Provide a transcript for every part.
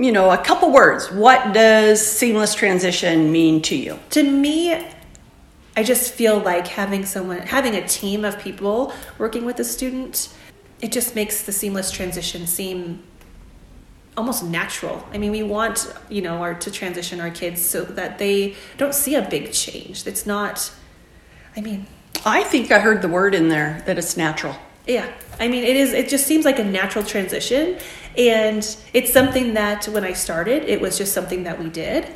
you know, a couple words. What does seamless transition mean to you? To me, I just feel like having someone, having a team of people working with a student, it just makes the seamless transition seem almost natural. I mean, we want, you know, our, to transition our kids so that they don't see a big change. It's not, I mean, I think I heard the word in there that it's natural. Yeah. I mean, it is, it just seems like a natural transition. And it's something that when I started, it was just something that we did.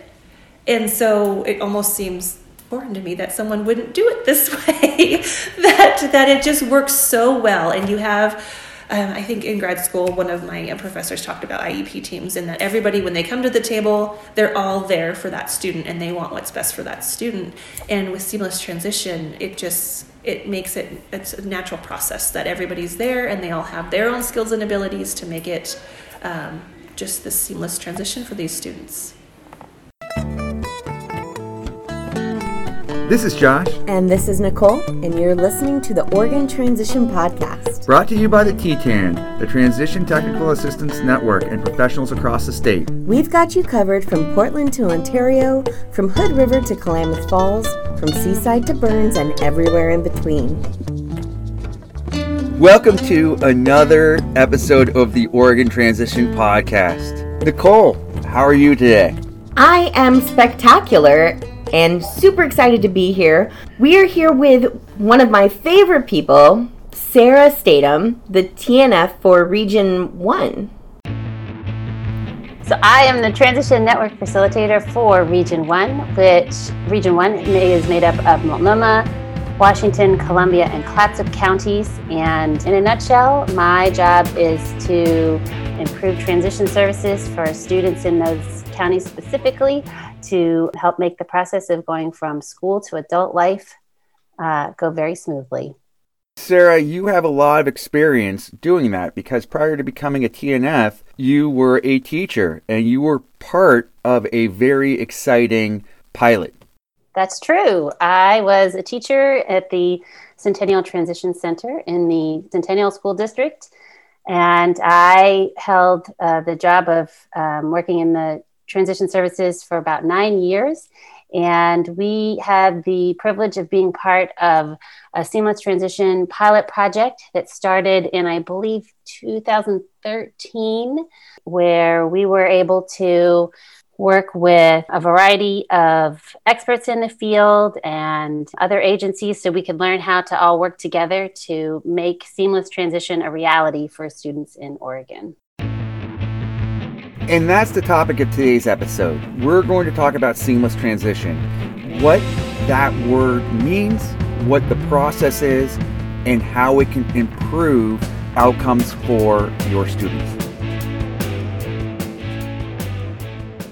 And so it almost seems foreign to me that someone wouldn't do it this way, that, that it just works so well. And you have, um, I think in grad school, one of my professors talked about IEP teams and that everybody, when they come to the table, they're all there for that student and they want what's best for that student. And with seamless transition, it just it makes it it's a natural process that everybody's there and they all have their own skills and abilities to make it um, just this seamless transition for these students. This is Josh. And this is Nicole, and you're listening to the Oregon Transition Podcast. Brought to you by the TTAN, the Transition Technical Assistance Network, and professionals across the state. We've got you covered from Portland to Ontario, from Hood River to Klamath Falls, from Seaside to Burns, and everywhere in between. Welcome to another episode of the Oregon Transition Podcast. Nicole, how are you today? I am spectacular and super excited to be here. We are here with one of my favorite people, Sarah Statham, the TNF for Region 1. So I am the Transition Network Facilitator for Region 1, which Region 1 is made up of Multnomah, Washington, Columbia, and Clatsop counties. And in a nutshell, my job is to improve transition services for students in those counties specifically to help make the process of going from school to adult life uh, go very smoothly. Sarah, you have a lot of experience doing that because prior to becoming a TNF, you were a teacher and you were part of a very exciting pilot. That's true. I was a teacher at the Centennial Transition Center in the Centennial School District, and I held uh, the job of um, working in the transition services for about nine years. And we had the privilege of being part of a seamless transition pilot project that started in, I believe, 2013, where we were able to work with a variety of experts in the field and other agencies so we could learn how to all work together to make seamless transition a reality for students in Oregon. And that's the topic of today's episode. We're going to talk about seamless transition, what that word means, what the process is, and how it can improve outcomes for your students.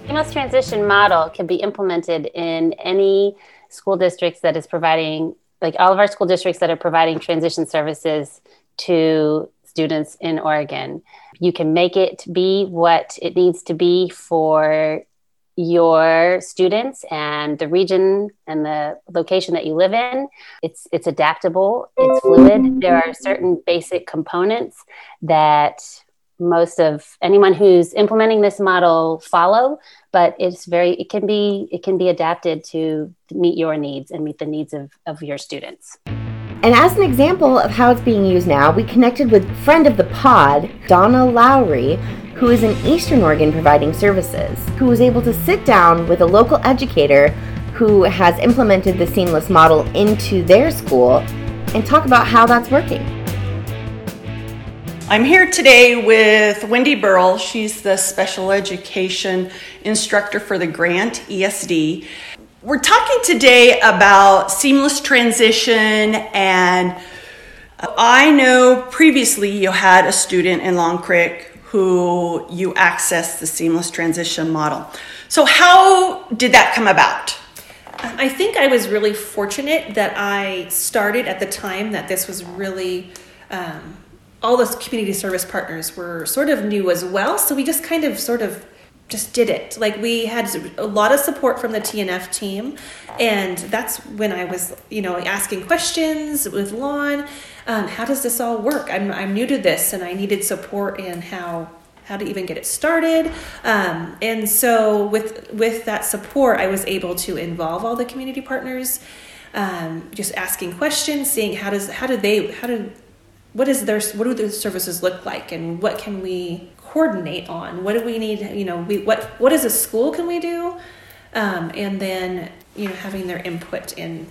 Seamless transition model can be implemented in any school districts that is providing, like all of our school districts that are providing transition services to students in Oregon. You can make it be what it needs to be for your students and the region and the location that you live in. It's it's adaptable it's fluid. There are certain basic components that most of anyone who's implementing this model follow but it's very it can be it can be adapted to meet your needs and meet the needs of, of your students and as an example of how it's being used now, we connected with friend of the pod, Donna Lowry, who is in Eastern Oregon providing services, who was able to sit down with a local educator who has implemented the seamless model into their school and talk about how that's working. I'm here today with Wendy Burrell. She's the special education instructor for the Grant ESD. We're talking today about seamless transition, and I know previously you had a student in Long Creek who you accessed the seamless transition model. So, how did that come about? I think I was really fortunate that I started at the time that this was really. Um, all those community service partners were sort of new as well, so we just kind of sort of just did it. Like we had a lot of support from the TNF team, and that's when I was, you know, asking questions with Lon. Um, how does this all work? I'm I'm new to this, and I needed support in how how to even get it started. Um, and so with with that support, I was able to involve all the community partners, um, just asking questions, seeing how does how do they how do what is their what do the services look like, and what can we coordinate on? What do we need? You know, we what what as a school can we do? Um, and then you know having their input in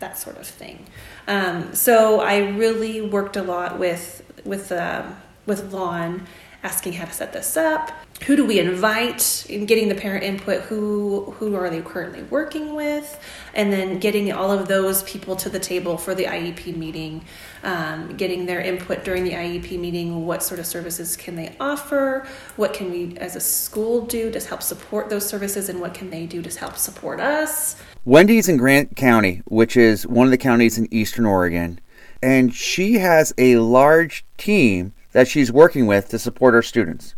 that sort of thing. Um, so I really worked a lot with with uh, with Lon asking how to set this up. Who do we invite in getting the parent input? Who who are they currently working with? And then getting all of those people to the table for the IEP meeting, um, getting their input during the IEP meeting. What sort of services can they offer? What can we as a school do to help support those services? And what can they do to help support us? Wendy's in Grant County, which is one of the counties in Eastern Oregon, and she has a large team that she's working with to support her students.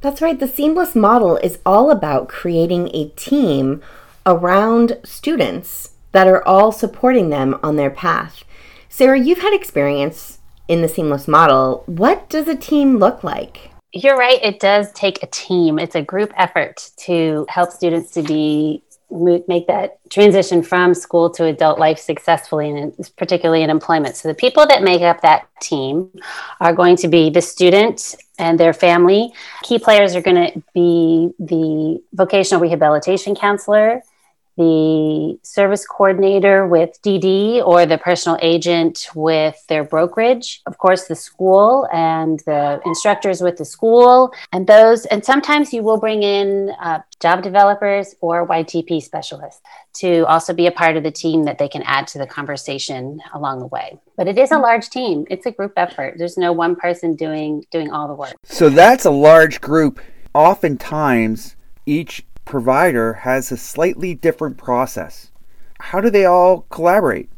That's right. The Seamless model is all about creating a team around students that are all supporting them on their path. Sarah, you've had experience in the Seamless model. What does a team look like? You're right. It does take a team. It's a group effort to help students to be make that transition from school to adult life successfully, and particularly in employment. So, the people that make up that team are going to be the student and their family. Key players are going to be the vocational rehabilitation counselor, the service coordinator with DD or the personal agent with their brokerage, of course, the school and the instructors with the school, and those. And sometimes you will bring in uh, job developers or YTP specialists to also be a part of the team that they can add to the conversation along the way. But it is a large team; it's a group effort. There's no one person doing doing all the work. So that's a large group. Oftentimes, each provider has a slightly different process. How do they all collaborate?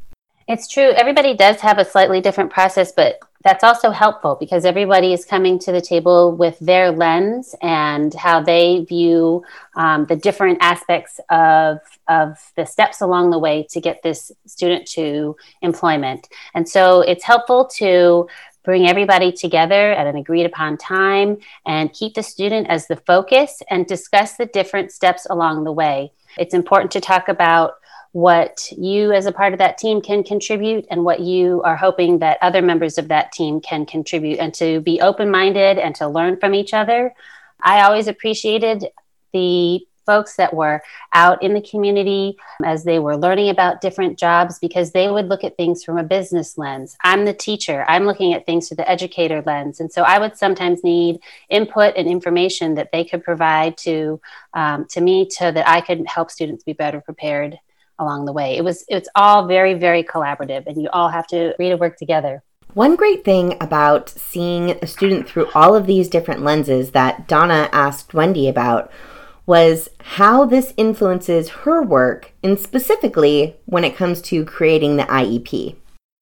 It's true. Everybody does have a slightly different process, but that's also helpful because everybody is coming to the table with their lens and how they view um, the different aspects of, of the steps along the way to get this student to employment. And so it's helpful to bring everybody together at an agreed upon time and keep the student as the focus and discuss the different steps along the way. It's important to talk about what you as a part of that team can contribute and what you are hoping that other members of that team can contribute and to be open-minded and to learn from each other. I always appreciated the folks that were out in the community as they were learning about different jobs because they would look at things from a business lens. I'm the teacher, I'm looking at things through the educator lens. And so I would sometimes need input and information that they could provide to, um, to me so that I could help students be better prepared along the way. It was it's all very very collaborative and you all have to to work together. One great thing about seeing a student through all of these different lenses that Donna asked Wendy about was how this influences her work, and specifically when it comes to creating the IEP.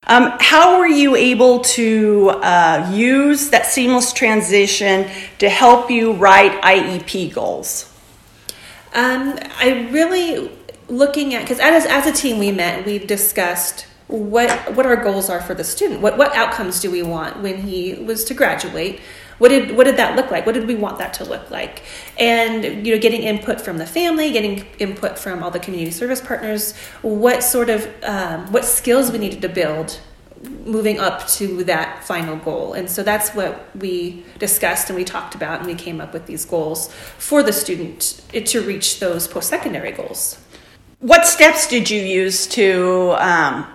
Um, how were you able to uh, use that seamless transition to help you write IEP goals? Um, I really looking at because as as a team we met, we've discussed what what our goals are for the student. What what outcomes do we want when he was to graduate? What did what did that look like? What did we want that to look like? And you know getting input from the family getting input from all the community service partners what sort of um, what skills we needed to build moving up to that final goal. And so that's what we discussed and we talked about and we came up with these goals for the student to reach those post-secondary goals. What steps did you use to um,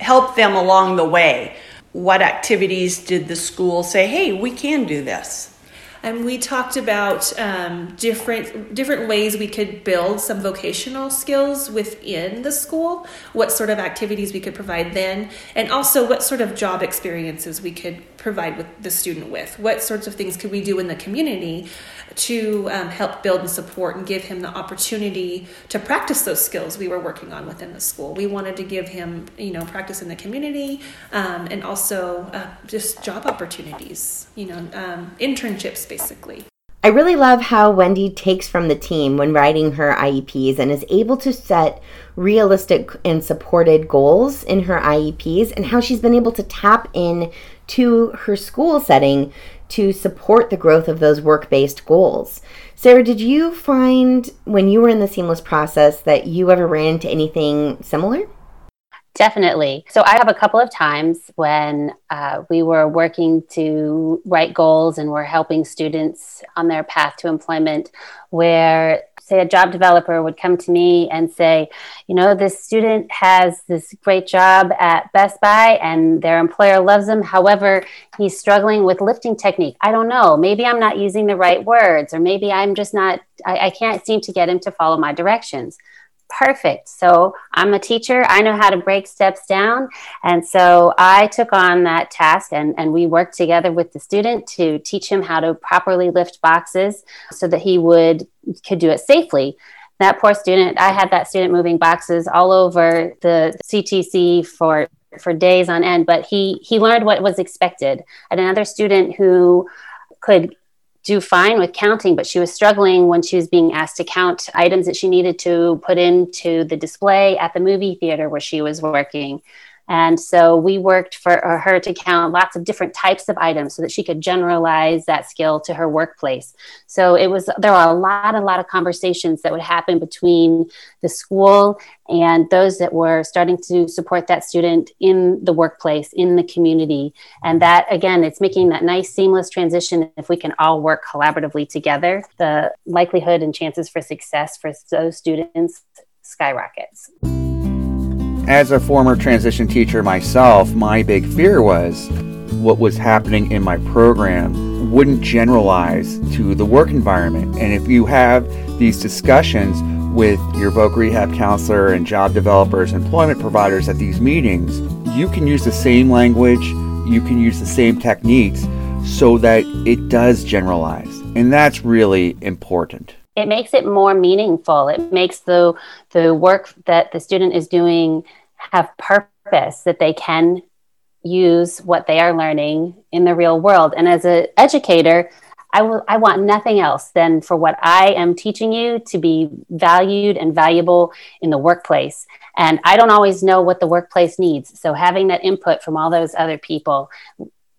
help them along the way what activities did the school say, hey, we can do this? And we talked about um, different different ways we could build some vocational skills within the school. What sort of activities we could provide then, and also what sort of job experiences we could provide with the student with. What sorts of things could we do in the community to um, help build and support and give him the opportunity to practice those skills we were working on within the school. We wanted to give him, you know, practice in the community um, and also uh, just job opportunities, you know, um, internships basically. I really love how Wendy takes from the team when writing her IEPs and is able to set realistic and supported goals in her IEPs and how she's been able to tap in to her school setting to support the growth of those work based goals. Sarah, did you find when you were in the seamless process that you ever ran into anything similar? Definitely. So I have a couple of times when uh, we were working to write goals and we're helping students on their path to employment where say a job developer would come to me and say, you know, this student has this great job at Best Buy and their employer loves him. However, he's struggling with lifting technique. I don't know. Maybe I'm not using the right words, or maybe I'm just not, I, I can't seem to get him to follow my directions perfect. So I'm a teacher. I know how to break steps down. And so I took on that task and, and we worked together with the student to teach him how to properly lift boxes so that he would could do it safely. That poor student, I had that student moving boxes all over the CTC for for days on end, but he he learned what was expected. And another student who could do fine with counting, but she was struggling when she was being asked to count items that she needed to put into the display at the movie theater where she was working. And so we worked for uh, her to count lots of different types of items so that she could generalize that skill to her workplace. So it was, there were a lot, a lot of conversations that would happen between the school and those that were starting to support that student in the workplace, in the community. And that, again, it's making that nice seamless transition. If we can all work collaboratively together, the likelihood and chances for success for those students skyrockets. As a former transition teacher myself, my big fear was what was happening in my program wouldn't generalize to the work environment. And if you have these discussions with your voc rehab counselor and job developers, employment providers at these meetings, you can use the same language, you can use the same techniques so that it does generalize. And that's really important it makes it more meaningful. It makes the the work that the student is doing have purpose that they can use what they are learning in the real world. And as an educator, I, will, I want nothing else than for what I am teaching you to be valued and valuable in the workplace. And I don't always know what the workplace needs. So having that input from all those other people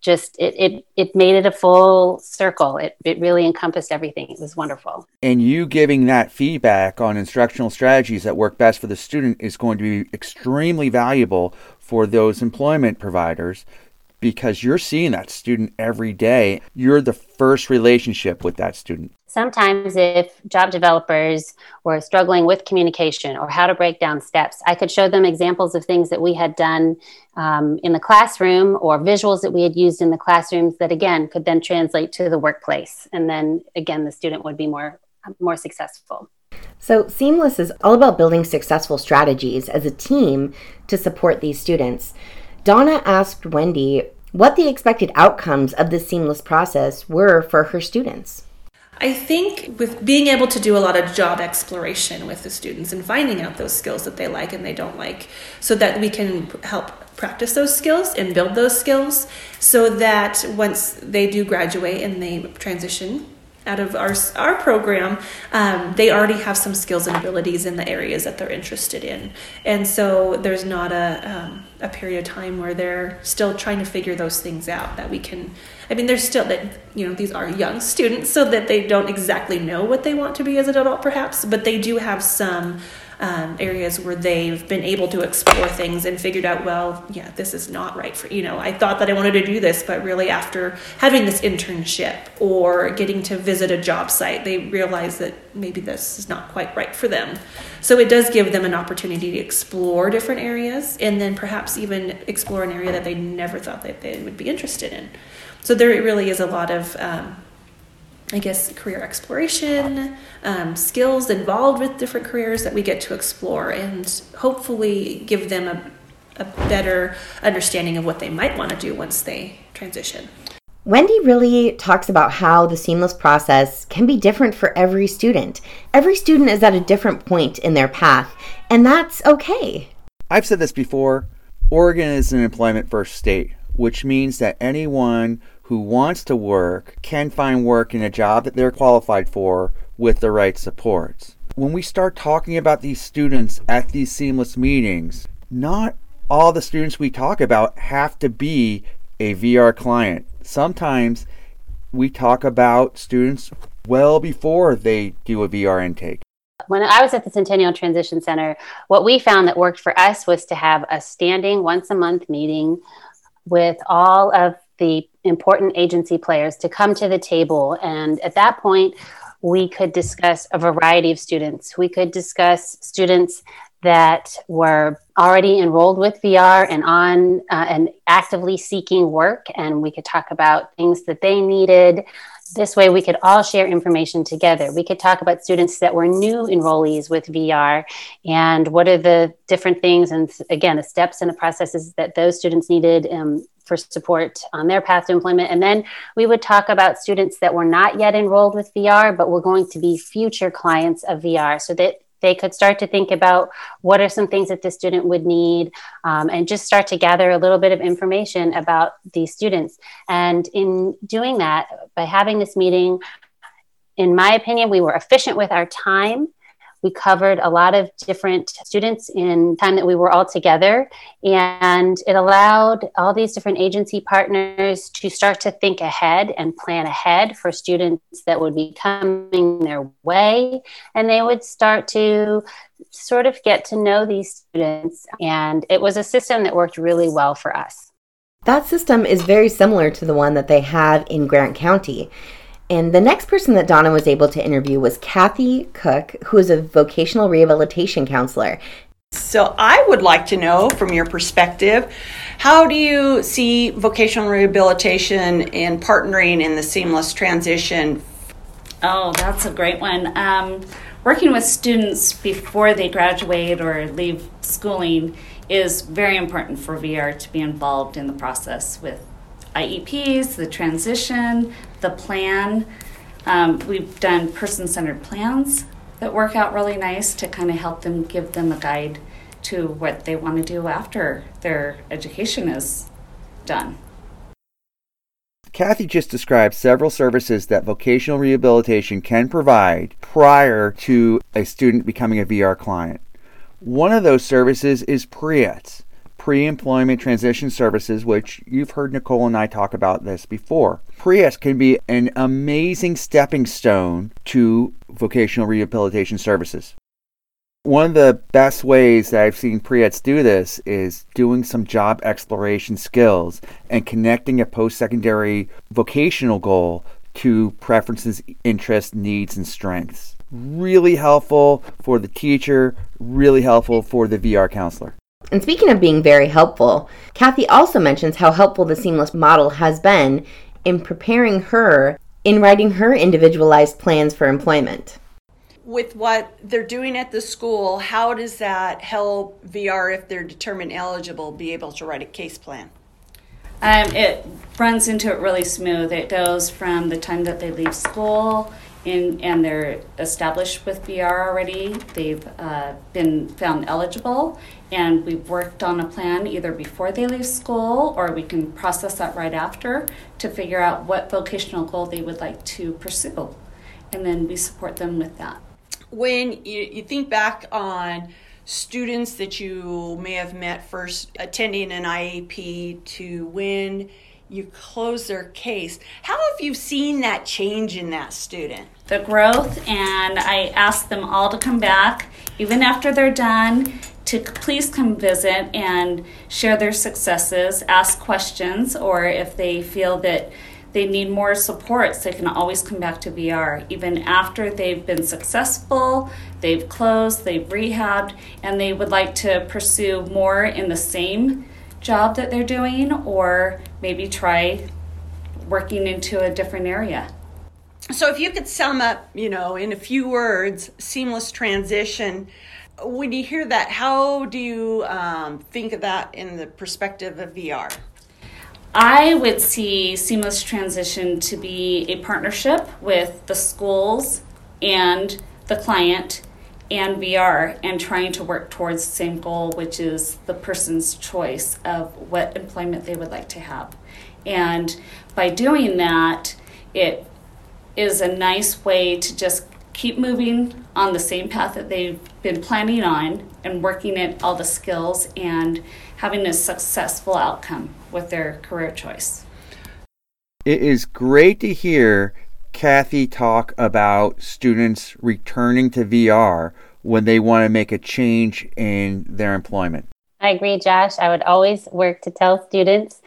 just it, it it made it a full circle. It, it really encompassed everything. It was wonderful. And you giving that feedback on instructional strategies that work best for the student is going to be extremely valuable for those employment providers because you're seeing that student every day. You're the first relationship with that student. Sometimes if job developers were struggling with communication or how to break down steps i could show them examples of things that we had done um, in the classroom or visuals that we had used in the classrooms that again could then translate to the workplace. And then again the student would be more more successful. So seamless is all about building successful strategies as a team to support these students donna asked wendy what the expected outcomes of this seamless process were for her students. I think with being able to do a lot of job exploration with the students and finding out those skills that they like and they don't like, so that we can help practice those skills and build those skills so that once they do graduate and they transition out of our, our program, um, they already have some skills and abilities in the areas that they're interested in. And so there's not a, um, a period of time where they're still trying to figure those things out that we can. I mean, there's still that, you know, these are young students, so that they don't exactly know what they want to be as an adult, perhaps, but they do have some um, areas where they've been able to explore things and figured out, well, yeah, this is not right for you know. I thought that I wanted to do this, but really after having this internship or getting to visit a job site, they realize that maybe this is not quite right for them. So it does give them an opportunity to explore different areas and then perhaps even explore an area that they never thought that they would be interested in. So there really is a lot of um, I guess, career exploration, um, skills involved with different careers that we get to explore and hopefully give them a, a better understanding of what they might want to do once they transition. Wendy really talks about how the seamless process can be different for every student. Every student is at a different point in their path, and that's okay. I've said this before Oregon is an employment first state, which means that anyone who wants to work can find work in a job that they're qualified for with the right supports. When we start talking about these students at these seamless meetings, not all the students we talk about have to be a VR client. Sometimes we talk about students well before they do a VR intake. When I was at the Centennial Transition Center, what we found that worked for us was to have a standing once a month meeting with all of the important agency players to come to the table. And at that point, we could discuss a variety of students. We could discuss students that were already enrolled with VR and on uh, and actively seeking work, and we could talk about things that they needed. This way, we could all share information together. We could talk about students that were new enrollees with VR and what are the different things, and again, the steps and the processes that those students needed um, for support on their path to employment. And then we would talk about students that were not yet enrolled with VR, but were going to be future clients of VR so that they could start to think about what are some things that the student would need um, and just start to gather a little bit of information about these students. And in doing that, by having this meeting, in my opinion, we were efficient with our time we covered a lot of different students in time that we were all together. And it allowed all these different agency partners to start to think ahead and plan ahead for students that would be coming their way. And they would start to sort of get to know these students. And it was a system that worked really well for us. That system is very similar to the one that they have in Grant County. And the next person that Donna was able to interview was Kathy Cook, who is a vocational rehabilitation counselor. So, I would like to know from your perspective, how do you see vocational rehabilitation and partnering in the seamless transition? Oh, that's a great one. Um, working with students before they graduate or leave schooling is very important for VR to be involved in the process with IEPs, the transition, the plan. Um, we've done person centered plans that work out really nice to kind of help them give them a guide to what they want to do after their education is done. Kathy just described several services that vocational rehabilitation can provide prior to a student becoming a VR client. One of those services is PREETS pre employment transition services, which you've heard Nicole and I talk about this before. PREETS can be an amazing stepping stone to vocational rehabilitation services. One of the best ways that I've seen PREETS do this is doing some job exploration skills and connecting a post secondary vocational goal to preferences, interests, needs, and strengths. Really helpful for the teacher, really helpful for the VR counselor. And speaking of being very helpful, Kathy also mentions how helpful the seamless model has been in preparing her in writing her individualized plans for employment. With what they're doing at the school, how does that help VR if they're determined eligible be able to write a case plan? Um, it runs into it really smooth. It goes from the time that they leave school in, and they're established with VR already. They've uh, been found eligible, and we've worked on a plan either before they leave school or we can process that right after to figure out what vocational goal they would like to pursue. And then we support them with that. When you, you think back on students that you may have met first attending an IEP to when you close their case. How have you seen that change in that student? The growth, and I ask them all to come back, even after they're done, to please come visit and share their successes, ask questions, or if they feel that they need more supports, they can always come back to VR. Even after they've been successful, they've closed, they've rehabbed, and they would like to pursue more in the same job that they're doing or maybe try working into a different area. So, if you could sum up, you know, in a few words, seamless transition, when you hear that, how do you um, think of that in the perspective of VR? I would see seamless transition to be a partnership with the schools and the client and VR and trying to work towards the same goal, which is the person's choice of what employment they would like to have. And by doing that, it is a nice way to just keep moving on the same path that they've been planning on and working at all the skills and having a successful outcome with their career choice. It is great to hear Kathy talk about students returning to VR when they want to make a change in their employment. I agree, Josh. I would always work to tell students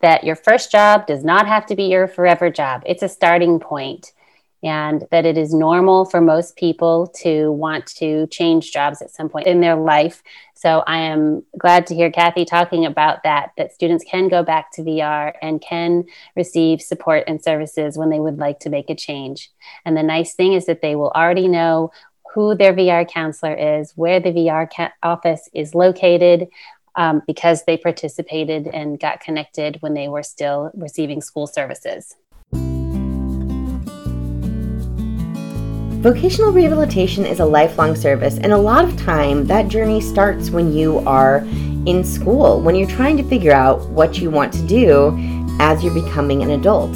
that your first job does not have to be your forever job. It's a starting point, and that it is normal for most people to want to change jobs at some point in their life. So I am glad to hear Kathy talking about that, that students can go back to VR and can receive support and services when they would like to make a change. And the nice thing is that they will already know who their VR counselor is, where the VR ca- office is located, um, because they participated and got connected when they were still receiving school services. Vocational rehabilitation is a lifelong service, and a lot of time that journey starts when you are in school, when you're trying to figure out what you want to do as you're becoming an adult.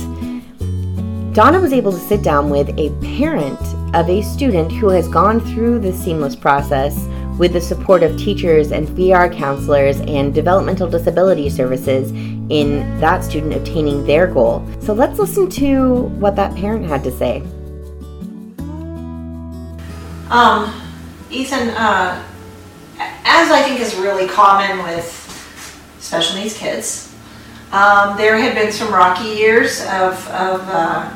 Donna was able to sit down with a parent of a student who has gone through the seamless process with the support of teachers and VR counselors and developmental disability services in that student obtaining their goal. So let's listen to what that parent had to say. Um, Ethan, uh, as I think is really common with special needs kids, um, there had been some rocky years of, of uh,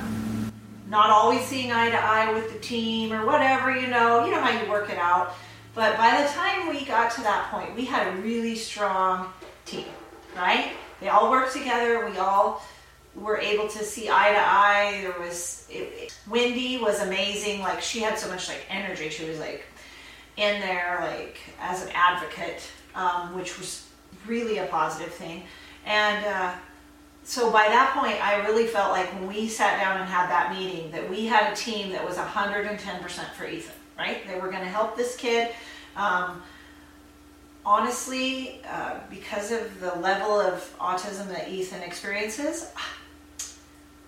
not always seeing eye to eye with the team or whatever, you know, you know how you work it out. But by the time we got to that point, we had a really strong team, right? They all worked together. We all were able to see eye to eye. There was it, it, Wendy was amazing. Like she had so much like energy. She was like in there like as an advocate, um, which was really a positive thing. And uh, so by that point, I really felt like when we sat down and had that meeting, that we had a team that was 110% for Ethan. Right? They were going to help this kid. Um, honestly, uh, because of the level of autism that Ethan experiences,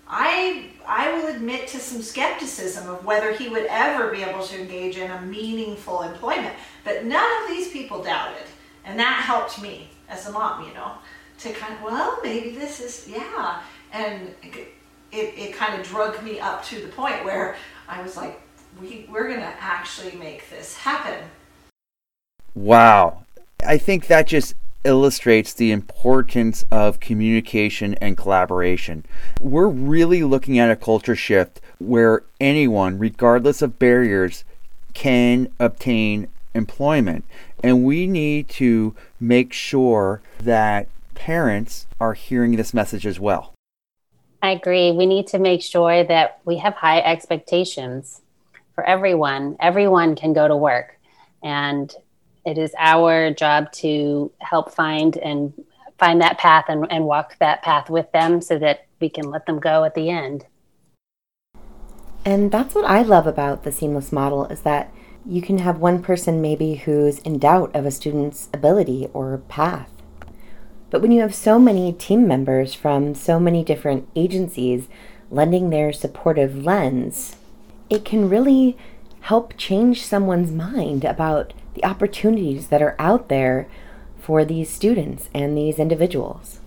I I will admit to some skepticism of whether he would ever be able to engage in a meaningful employment. But none of these people doubted, and that helped me as a mom, you know, to kind of well maybe this is yeah, and it it kind of drug me up to the point where I was like, we we're gonna actually make this happen. Wow, I think that just illustrates the importance of communication and collaboration. We're really looking at a culture shift where anyone, regardless of barriers, can obtain employment. And we need to make sure that parents are hearing this message as well. I agree. We need to make sure that we have high expectations for everyone. Everyone can go to work. And it is our job to help find and find that path and, and walk that path with them so that we can let them go at the end. And that's what I love about the seamless model is that you can have one person maybe who's in doubt of a student's ability or path. But when you have so many team members from so many different agencies lending their supportive lens, it can really help change someone's mind about the opportunities that are out there for these students and these individuals.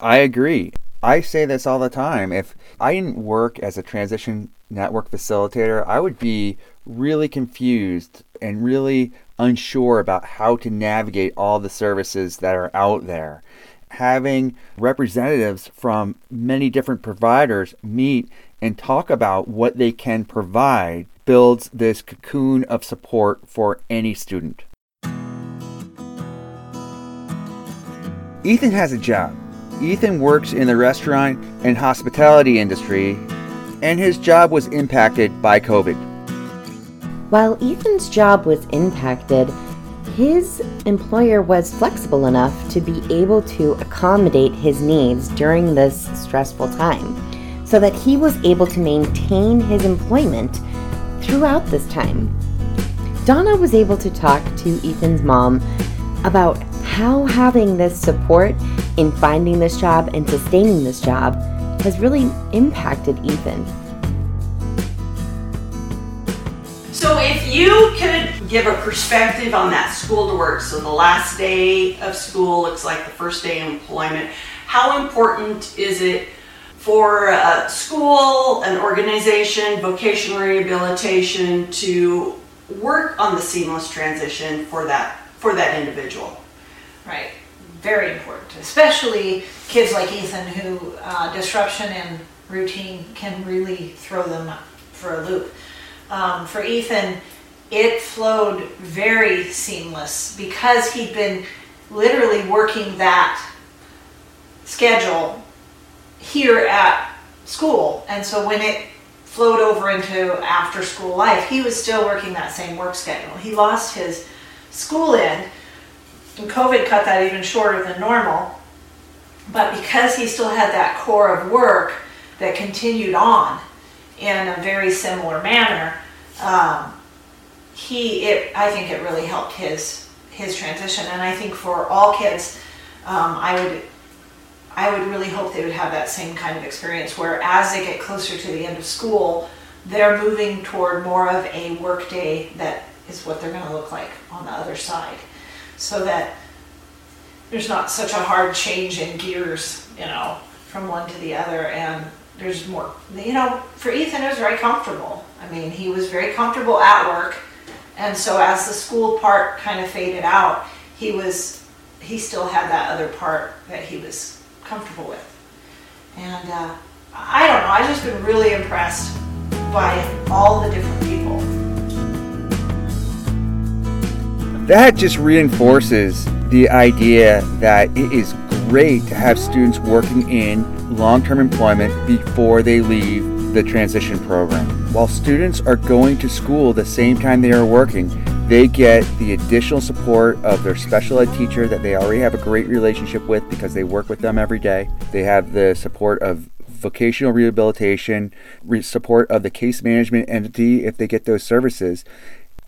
I agree. I say this all the time. If I didn't work as a transition network facilitator, I would be really confused and really unsure about how to navigate all the services that are out there. Having representatives from many different providers meet and talk about what they can provide builds this cocoon of support for any student. Ethan has a job. Ethan works in the restaurant and hospitality industry, and his job was impacted by COVID. While Ethan's job was impacted, his employer was flexible enough to be able to accommodate his needs during this stressful time so that he was able to maintain his employment throughout this time. Donna was able to talk to Ethan's mom about how having this support in finding this job and sustaining this job has really impacted Ethan. So, if you could give a perspective on that school to work, so the last day of school looks like the first day of employment, how important is it for a school, an organization, vocational rehabilitation to work on the seamless transition for that for that individual. Right. Very important, especially kids like Ethan who uh, disruption in routine can really throw them for a loop. Um, for Ethan, it flowed very seamless because he'd been literally working that schedule here at school. And so when it flowed over into after school life, he was still working that same work schedule. He lost his school end, and COVID cut that even shorter than normal. But because he still had that core of work that continued on in a very similar manner, um, he it I think it really helped his his transition. And I think for all kids, um, I would I would really hope they would have that same kind of experience where as they get closer to the end of school, they're moving toward more of a work day that is what they're going to look like on the other side. So that there's not such a hard change in gears, you know, from one to the other. And there's more, you know, for Ethan, it was very comfortable. I mean, he was very comfortable at work. And so as the school part kind of faded out, he was, he still had that other part that he was comfortable with. And uh, I don't know, I've just been really impressed by all the different people. That just reinforces the idea that it is great to have students working in long term employment before they leave the transition program. While students are going to school the same time they are working, they get the additional support of their special ed teacher that they already have a great relationship with because they work with them every day. They have the support of vocational rehabilitation, re- support of the case management entity if they get those services.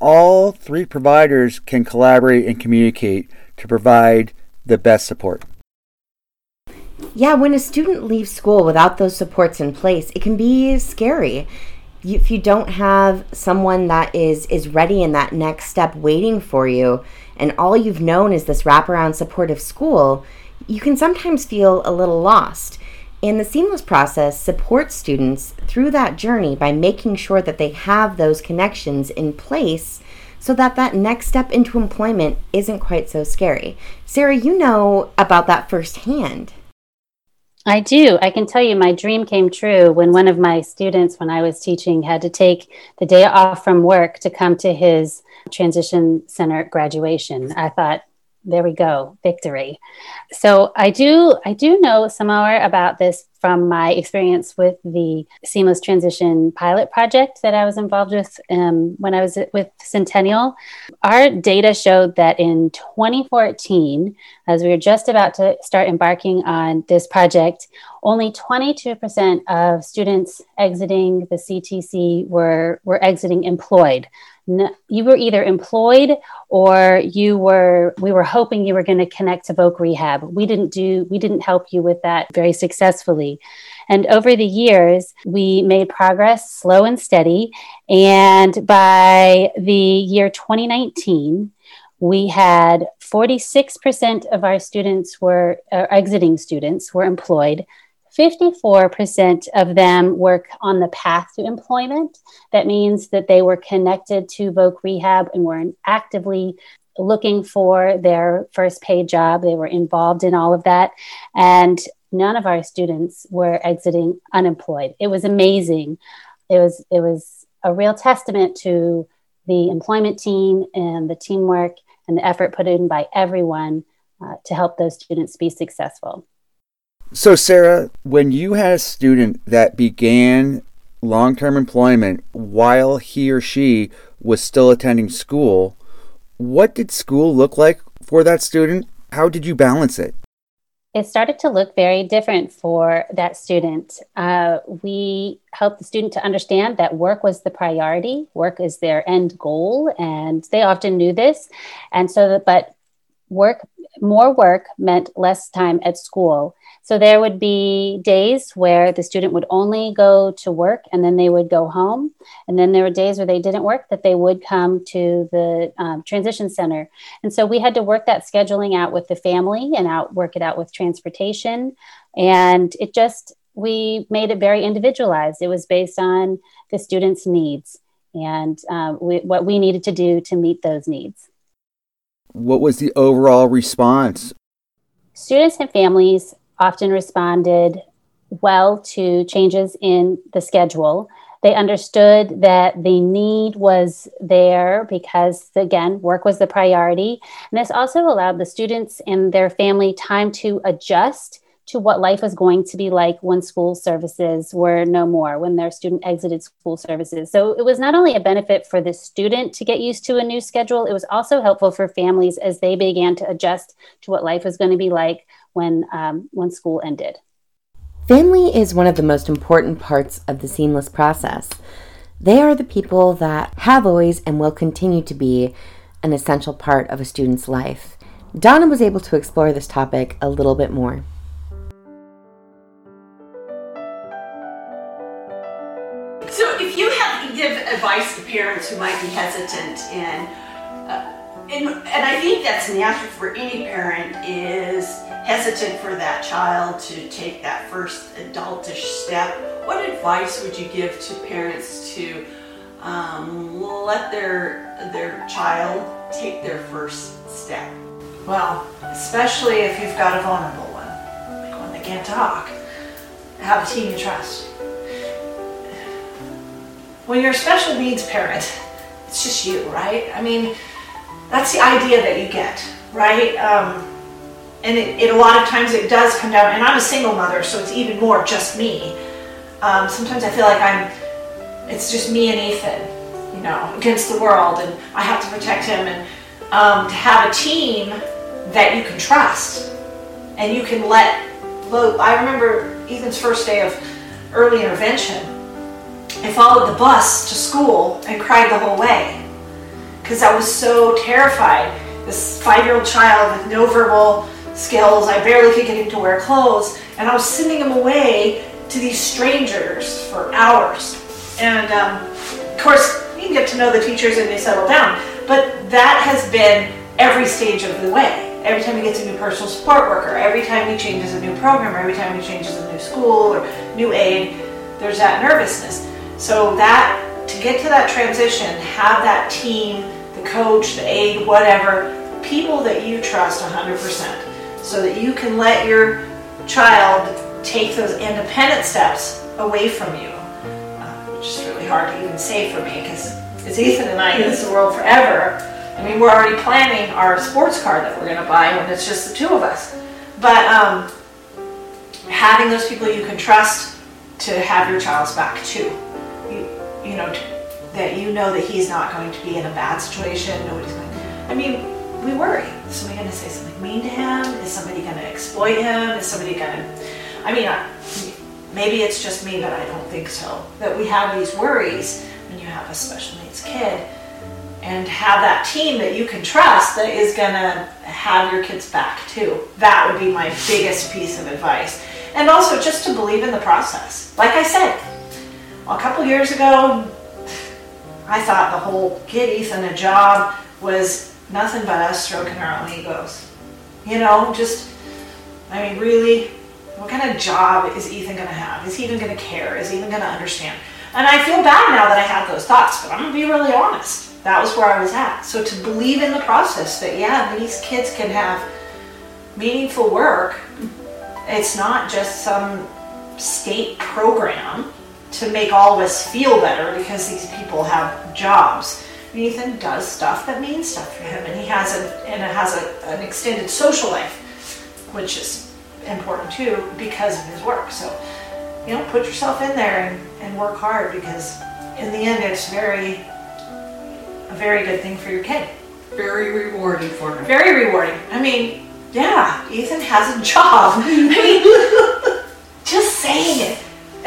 All three providers can collaborate and communicate to provide the best support. Yeah, when a student leaves school without those supports in place, it can be scary if you don't have someone that is is ready in that next step waiting for you and all you've known is this wraparound supportive school you can sometimes feel a little lost. And the seamless process supports students through that journey by making sure that they have those connections in place so that that next step into employment isn't quite so scary. Sarah you know about that firsthand I do. I can tell you my dream came true when one of my students, when I was teaching, had to take the day off from work to come to his transition center graduation. I thought, there we go victory. So i do i do know some more about this from my experience with the seamless transition pilot project that i was involved with um, when i was with centennial. Our data showed that in 2014 as we were just about to start embarking on this project only 22% of students exiting the ctc were were exiting employed you were either employed or you were we were hoping you were going to connect to voc rehab. We didn't do we didn't help you with that very successfully. And over the years we made progress slow and steady. And by the year 2019 we had 46% of our students were uh, exiting students were employed 54% of them work on the path to employment. That means that they were connected to Voc Rehab and were actively looking for their first paid job. They were involved in all of that. And none of our students were exiting unemployed. It was amazing. It was, it was a real testament to the employment team and the teamwork and the effort put in by everyone uh, to help those students be successful. So, Sarah, when you had a student that began long term employment while he or she was still attending school, what did school look like for that student? How did you balance it? It started to look very different for that student. Uh, we helped the student to understand that work was the priority, work is their end goal, and they often knew this. And so, but work, more work meant less time at school. So there would be days where the student would only go to work and then they would go home. And then there were days where they didn't work that they would come to the um, transition center. And so we had to work that scheduling out with the family and out work it out with transportation. And it just we made it very individualized. It was based on the student's needs and um, we, what we needed to do to meet those needs. What was the overall response? Students and families often responded well to changes in the schedule. They understood that the need was there because, again, work was the priority. And this also allowed the students and their family time to adjust to what life was going to be like when school services were no more, when their student exited school services. So it was not only a benefit for the student to get used to a new schedule, it was also helpful for families as they began to adjust to what life was going to be like when, um, when school ended. Family is one of the most important parts of the seamless process. They are the people that have always and will continue to be an essential part of a student's life. Donna was able to explore this topic a little bit more. Who might be hesitant and uh, and, and I think that's natural for any parent is hesitant for that child to take that first adultish step. What advice would you give to parents to um, let their their child take their first step? Well, especially if you've got a vulnerable one, like one that can't talk, have a team you trust when you're a special needs parent, it's just you, right? I mean, that's the idea that you get, right? Um, and it, it, a lot of times it does come down, and I'm a single mother, so it's even more just me. Um, sometimes I feel like I'm, it's just me and Ethan, you know, against the world, and I have to protect him. And um, to have a team that you can trust, and you can let. I remember Ethan's first day of early intervention I followed the bus to school and cried the whole way because I was so terrified. This five year old child with no verbal skills, I barely could get him to wear clothes, and I was sending him away to these strangers for hours. And um, of course, you get to know the teachers and they settle down, but that has been every stage of the way. Every time he gets a new personal support worker, every time he changes a new program, every time he changes a new school or new aide, there's that nervousness. So that to get to that transition, have that team, the coach, the aide, whatever, people that you trust 100%, so that you can let your child take those independent steps away from you, uh, which is really hard to even say for me because it's Ethan and I in this world forever. I mean, we're already planning our sports car that we're going to buy when it's just the two of us. But um, having those people you can trust to have your child's back too know, that you know that he's not going to be in a bad situation. Nobody's going. I mean, we worry. Is somebody going to say something mean to him? Is somebody going to exploit him? Is somebody going to? I mean, I, maybe it's just me, but I don't think so. That we have these worries when you have a special needs kid, and have that team that you can trust that is going to have your kids back too. That would be my biggest piece of advice. And also just to believe in the process. Like I said, a couple years ago, I thought the whole get Ethan a job was nothing but us stroking our own egos. You know, just, I mean, really, what kind of job is Ethan going to have? Is he even going to care? Is he even going to understand? And I feel bad now that I had those thoughts, but I'm going to be really honest. That was where I was at. So to believe in the process that, yeah, these kids can have meaningful work, it's not just some state program to make all of us feel better because these people have jobs. Ethan does stuff that means stuff for him, and he has a and it has a, an extended social life, which is important too because of his work. So, you know, put yourself in there and, and work hard because in the end, it's very a very good thing for your kid. Very rewarding for him. Very rewarding. I mean, yeah, Ethan has a job. I mean, just saying it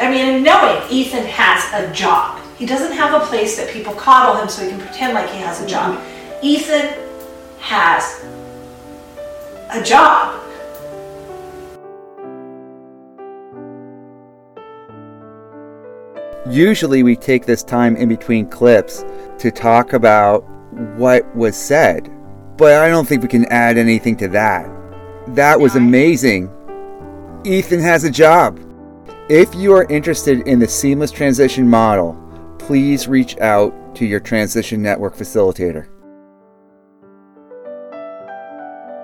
I mean, knowing Ethan has a job. He doesn't have a place that people coddle him so he can pretend like he has a job. Mm-hmm. Ethan has a job. Usually, we take this time in between clips to talk about what was said, but I don't think we can add anything to that. That was amazing. Ethan has a job. If you are interested in the seamless transition model, please reach out to your transition network facilitator.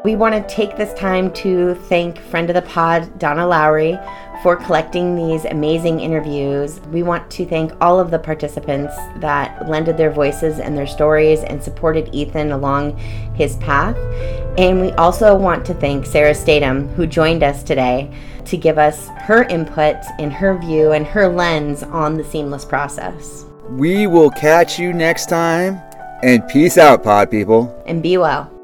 We want to take this time to thank friend of the pod, Donna Lowry, for collecting these amazing interviews. We want to thank all of the participants that lended their voices and their stories and supported Ethan along his path. And we also want to thank Sarah Statham, who joined us today to give us her input and her view and her lens on the seamless process. We will catch you next time, and peace out, pod people. And be well.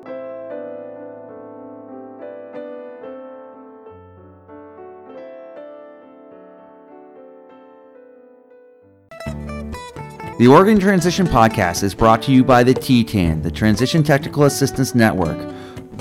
The Oregon Transition Podcast is brought to you by the TTAN, the Transition Technical Assistance Network,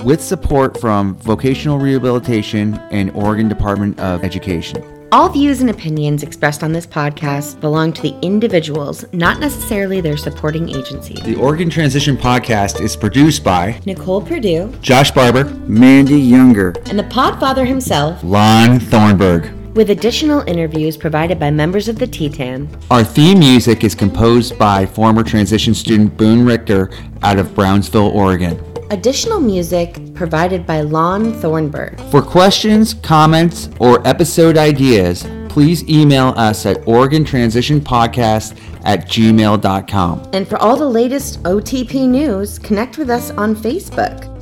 with support from Vocational Rehabilitation and Oregon Department of Education. All views and opinions expressed on this podcast belong to the individuals, not necessarily their supporting agency. The Oregon Transition Podcast is produced by Nicole Purdue Josh Barber, Mandy Younger, and the podfather himself, Lon Thornburg. With additional interviews provided by members of the TTAN. Our theme music is composed by former transition student Boone Richter out of Brownsville, Oregon. Additional music provided by Lon Thornburg. For questions, comments, or episode ideas, please email us at OregonTransitionPodcast at gmail.com. And for all the latest OTP news, connect with us on Facebook.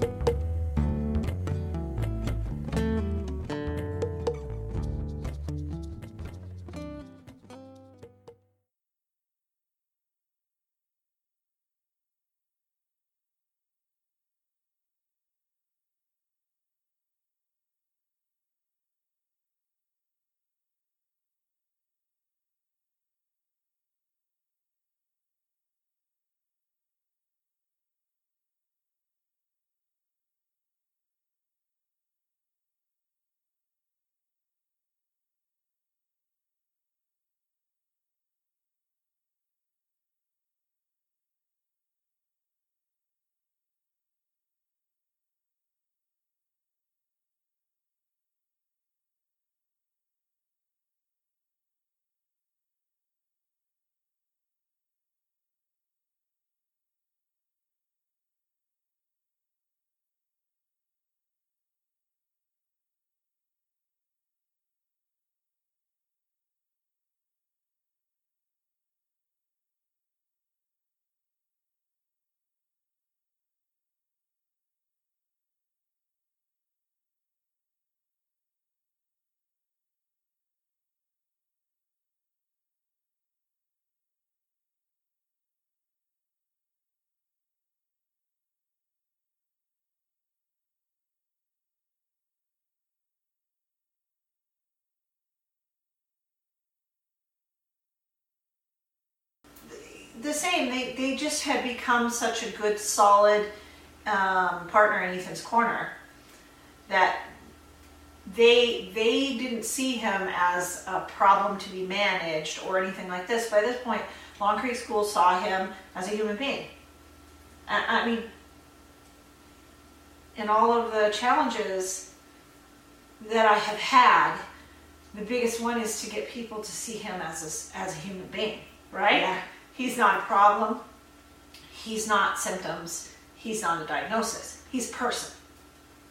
The same. They they just had become such a good, solid um, partner in Ethan's corner that they they didn't see him as a problem to be managed or anything like this. By this point, Long Creek School saw him as a human being. I, I mean, in all of the challenges that I have had, the biggest one is to get people to see him as a, as a human being, right? Yeah. He's not a problem. He's not symptoms. He's not a diagnosis. He's a person.